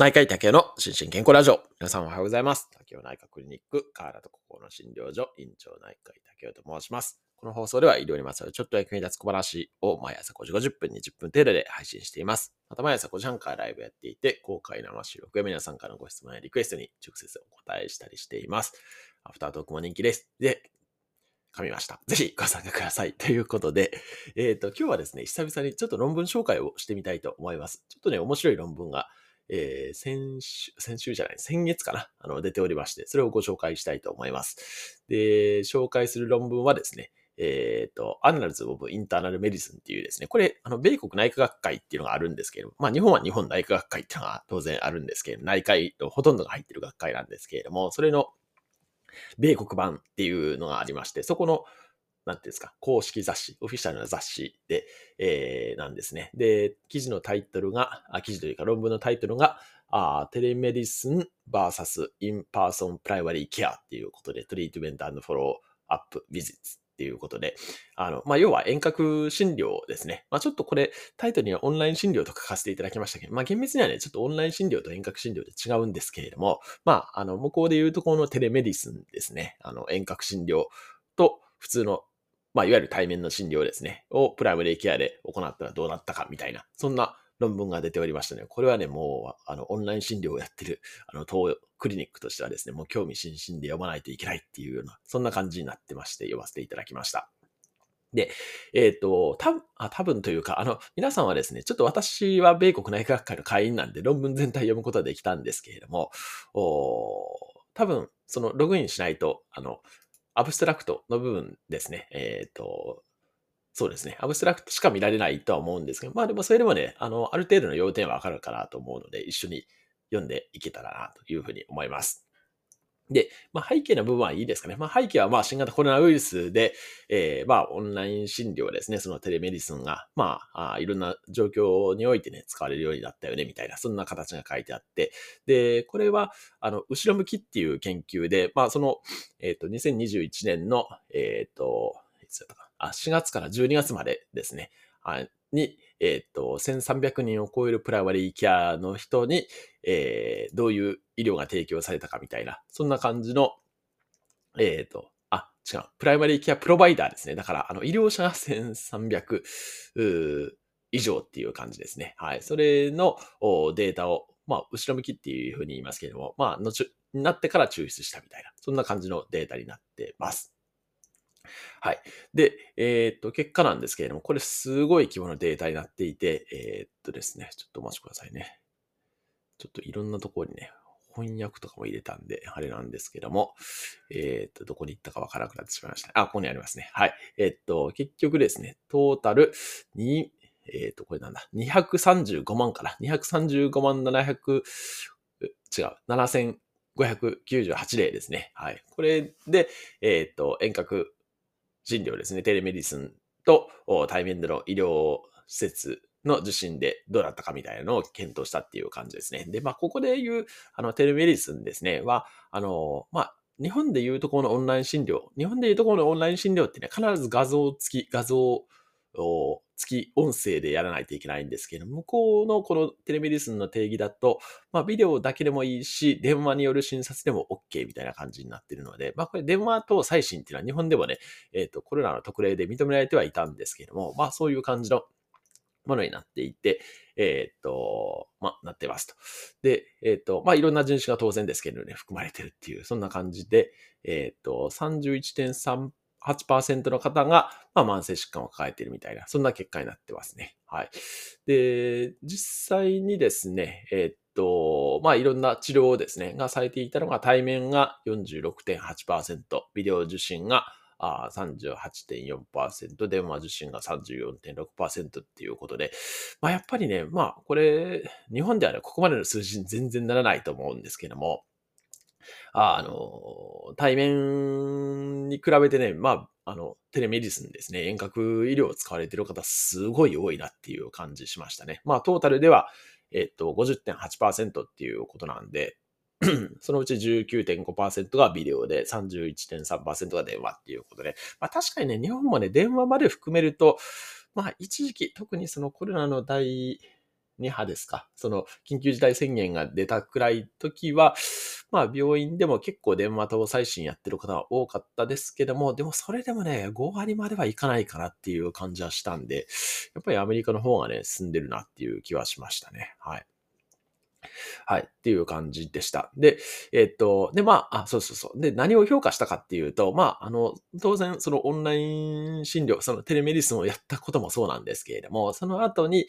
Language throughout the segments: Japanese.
内科医竹の心身健康ラジオ。皆さんおはようございます。竹雄内科クリニック、河原と心の診療所、院長内科医竹雄と申します。この放送では医療にまつわるちょっと役に立つ小話を毎朝5時50分、20分程度で配信しています。また毎朝5時半からライブやっていて、公開生収録や皆さんからのご質問やリクエストに直接お答えしたりしています。アフタートークも人気です。で、噛みました。ぜひご参加ください。ということで、えっ、と、今日はですね、久々にちょっと論文紹介をしてみたいと思います。ちょっとね、面白い論文が、えー先週、先週じゃない、先月かな、あの、出ておりまして、それをご紹介したいと思います。で、紹介する論文はですね、えっ、と、Annals of Internal Medicine っていうですね、これ、あの、米国内科学会っていうのがあるんですけれども、まあ、日本は日本内科学会っていうのが当然あるんですけれども、内科医のほとんどが入ってる学会なんですけれども、それの米国版っていうのがありまして、そこの、なんていうんですか、公式雑誌、オフィシャルな雑誌で、えー、なんですね。で、記事のタイトルが、あ記事というか論文のタイトルが、あテレメディスン vs インパーソンプライマリーケアっていうことで、 treatment follow-up visits っていうことで、あの、まあ、要は遠隔診療ですね。まあ、ちょっとこれ、タイトルにはオンライン診療と書かせていただきましたけど、まあ、厳密にはね、ちょっとオンライン診療と遠隔診療で違うんですけれども、まあ、あの、向こうで言うとこの telemedicine ですね。あの、遠隔診療と普通のまあ、いわゆる対面の診療ですね、をプライマリーケアで行ったらどうなったかみたいな、そんな論文が出ておりましたね。これはね、もう、あの、オンライン診療をやってる、あの、東クリニックとしてはですね、もう興味津々で読まないといけないっていうような、そんな感じになってまして、読ませていただきました。で、えっ、と、たあ多分というか、あの、皆さんはですね、ちょっと私は米国内科学会の会員なんで論文全体読むことはできたんですけれども、お多分、そのログインしないと、あの、アブストラクトの部分ですね。えっ、と、そうですね。アブストラクトしか見られないとは思うんですけど、まあでもそれでもね、あの、ある程度の要点はわかるかなと思うので、一緒に読んでいけたらなというふうに思います。で、まあ背景の部分はいいですかね。まあ背景はま新型コロナウイルスで、えー、まオンライン診療ですね、その telemedicine が、まああいろんな状況においてね、使われるようになったよね、みたいな、そんな形が書いてあって、で、これは、あの、後ろ向きっていう研究で、まあその、えっ、と、2021年の、えっ、と、いつだったかあ、4月から12月までですね、に、えっ、と、1300人を超えるプライマリーケアの人に、えーどういう医療が提供されたかみたいな、そんな感じの、えっ、と、あ、違う、プライマリーケアプロバイダーですね。だから、あの、医療者が1300う以上っていう感じですね。はい。それのおデータを、まあ、後ろ向きっていうふうに言いますけれども、まあ、後になってから抽出したみたいな、そんな感じのデータになってます。はい。で、えーっと、結果なんですけれども、これすごい規模のデータになっていて、えーっとですね、ちょっとお待ちくださいね。ちょっといろんなところにね、翻訳とかも入れたんで、あれなんですけども、えーっと、どこに行ったかわからなくなってしまいました。あ、ここにありますね。はい。えっと、結局ですね、トータルに、えっと、これなんだ、235万かな。235万700、違う、7598例ですね。はい。これで、えっと、遠隔診療ですね、テレメディスンと対面での医療施設の受診でどうだったかみたいなのを検討したっていう感じですね。で、まあ、ここで言う、あの、テレメディスンですね、は、あの、まあ、日本で言うところのオンライン診療、日本で言うところのオンライン診療ってね、必ず画像付き、画像を付き音声でやらないといけないんですけど、向こうのこのテレメディスンの定義だと、まあ、ビデオだけでもいいし、電話による診察でも OK みたいな感じになってるので、まあ、これ電話と最新っていうのは日本でもね、えっ、と、コロナの特例で認められてはいたんですけども、まあ、そういう感じのものになっていて、えっ、と、まあ、なってますと。で、えっ、と、まあ、いろんな人種が当然ですけどね、含まれてるっていう、そんな感じで、えっ、と、31.3 8%の方が、まあ、慢性疾患を抱えているみたいな、そんな結果になってますね。はい。で、実際にですね、えっと、まあ、いろんな治療をですね、がされていたのが、対面が46.8%、ビデオ受診があ38.4%、電話受診が34.6%っていうことで、まあ、やっぱりね、まあ、これ、日本ではね、ここまでの数字に全然ならないと思うんですけども、あの、対面に比べてね、まあ、あの、テレメディスンですね、遠隔医療を使われている方、すごい多いなっていう感じしましたね。まあ、トータルでは、えっと、50.8%っていうことなんで、そのうち19.5%がビデオで31.3%が電話っていうことで、まあ確かにね、日本もね、電話まで含めると、まあ一時期、特にそのコロナの第2波ですか。その、緊急事態宣言が出たくらい時は、まあ、病院でも結構電話と最新やってる方は多かったですけども、でもそれでもね、5割まではいかないかなっていう感じはしたんで、やっぱりアメリカの方がね、進んでるなっていう気はしましたね。はい。はい。っていう感じでした。で、えっと、で、まあ、あ、そうそうそう。で、何を評価したかっていうと、まあ、あの、当然、そのオンライン診療、そのテレメディスンをやったこともそうなんですけれども、その後に、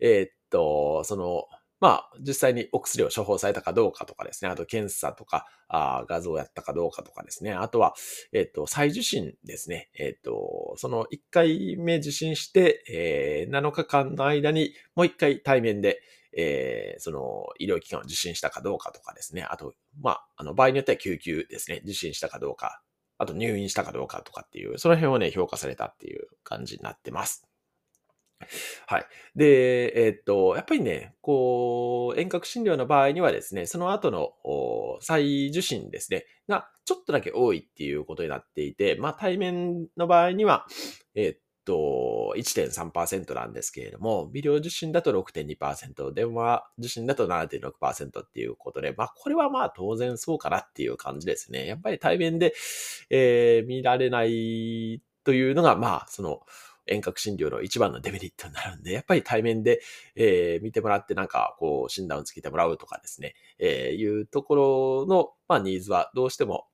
えっと、その、まあ、実際にお薬を処方されたかどうかとかですね、あと検査とか、あ画像をやったかどうかとかですね、あとは、えっ、と、再受診ですね。えっ、と、その1回目受診して、えー、7日間の間にもう1回対面で、えー、その医療機関を受診したかどうかとかですね、あと、まあ、あの、場合によっては救急ですね、受診したかどうか、あと入院したかどうかとかっていう、その辺をね、評価されたっていう感じになってます。はい。で、えー、っと、やっぱりね、こう、遠隔診療の場合にはですね、その後の再受診ですね、がちょっとだけ多いっていうことになっていて、まあ対面の場合には、えー、っと、1.3%なんですけれども、ビデオ受診だと6.2%、電話受診だと7.6%っていうことで、まあこれはまあ当然そうかなっていう感じですね。やっぱり対面で、えー、見られないというのが、まあその、遠隔診療の一番のデメリットになるんで、やっぱり対面で、えー、見てもらってなんか、こう、診断をつけてもらうとかですね、えー、いうところの、まあ、ニーズはどうしても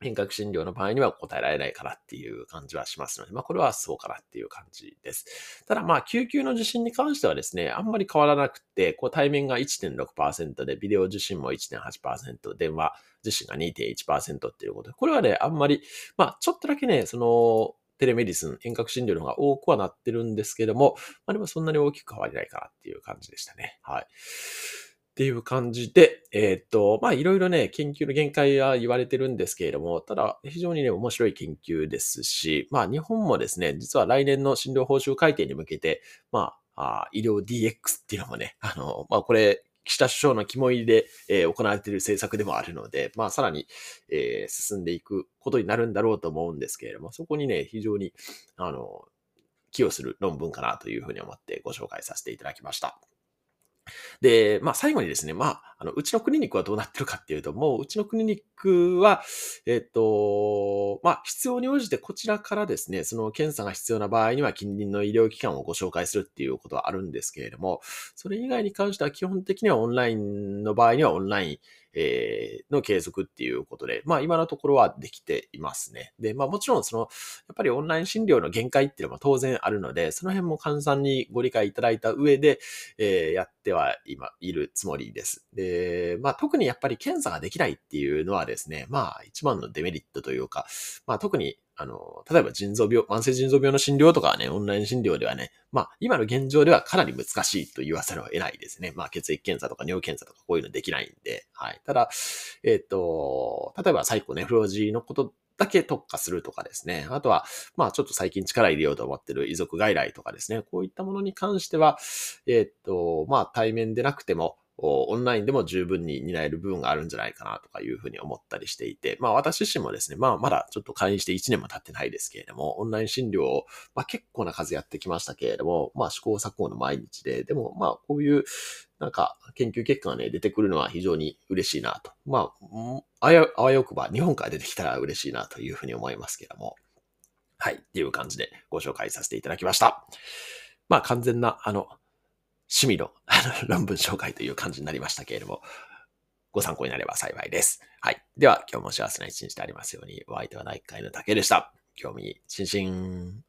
遠隔診療の場合には答えられないかなっていう感じはしますので、まあこれはそうかなっていう感じです。ただまあ救急の受診に関してはですね、あんまり変わらなくて、こう対面が1.6%で、ビデオ受診も1.8%、電話受診が2.1%っていうことで、これはね、あんまり、まあちょっとだけね、その、テレメディスン、遠隔診療の方が多くはなってるんですけども、まあでもそんなに大きく変わりないかなっていう感じでしたね。はい。っていう感じで、えー、っと、まあいろいろね、研究の限界は言われてるんですけれども、ただ非常にね、面白い研究ですし、まあ日本もですね、実は来年の診療報酬改定に向けて、まあ、あ医療 DX っていうのもね、あの、まあこれ、岸田首相の肝入りで、えー、行われている政策でもあるので、まあ、さらに、えー、進んでいくことになるんだろうと思うんですけれども、そこにね、非常に、あの、寄与する論文かなというふうに思ってご紹介させていただきました。で、まあ最後にですね、まあ、あの、うちのクリニックはどうなってるかっていうと、もううちのクリニックは、えっと、まあ必要に応じてこちらからですね、その検査が必要な場合には近隣の医療機関をご紹介するっていうことはあるんですけれども、それ以外に関しては基本的にはオンラインの場合にはオンライン、えー、の継続っていうことで、まあ今のところはできていますね。で、まあもちろんその、やっぱりオンライン診療の限界っていうのも当然あるので、その辺も簡単にご理解いただいた上で、えー、やっては今いるつもりです。で、まあ特にやっぱり検査ができないっていうのはですね、まあ一番のデメリットというか、まあ特にあの、例えば腎臓病、慢性腎臓病の診療とかはね、オンライン診療ではね、まあ、今の現状ではかなり難しいと言わざるを得ないですね。まあ、血液検査とか尿検査とかこういうのできないんで、はい。ただ、えっ、ー、と、例えばサイコネフロジーのことだけ特化するとかですね。あとは、まあちょっと最近力入れようと思ってる遺族外来とかですね。こういったものに関しては、えっ、ー、と、まあ対面でなくても、オンラインでも十分に担える部分があるんじゃないかなとかいうふうに思ったりしていて、まあ私自身もですね、まあまだちょっと会員して1年も経ってないですけれども、オンライン診療を、まあ結構な数やってきましたけれども、まあ試行錯誤の毎日で、でもまあこういうなんか研究結果がね、出てくるのは非常に嬉しいなと。まあ、あや、あわよくば日本から出てきたら嬉しいなというふうに思いますけれども。はい。っていう感じでご紹介させていただきました。まあ完全な、あの、趣味の の論文紹介という感じになりましたけれども、ご参考になれば幸いです。はい。では、今日も幸せな一日でありますように、お相手は内科医の竹でした。興味津々。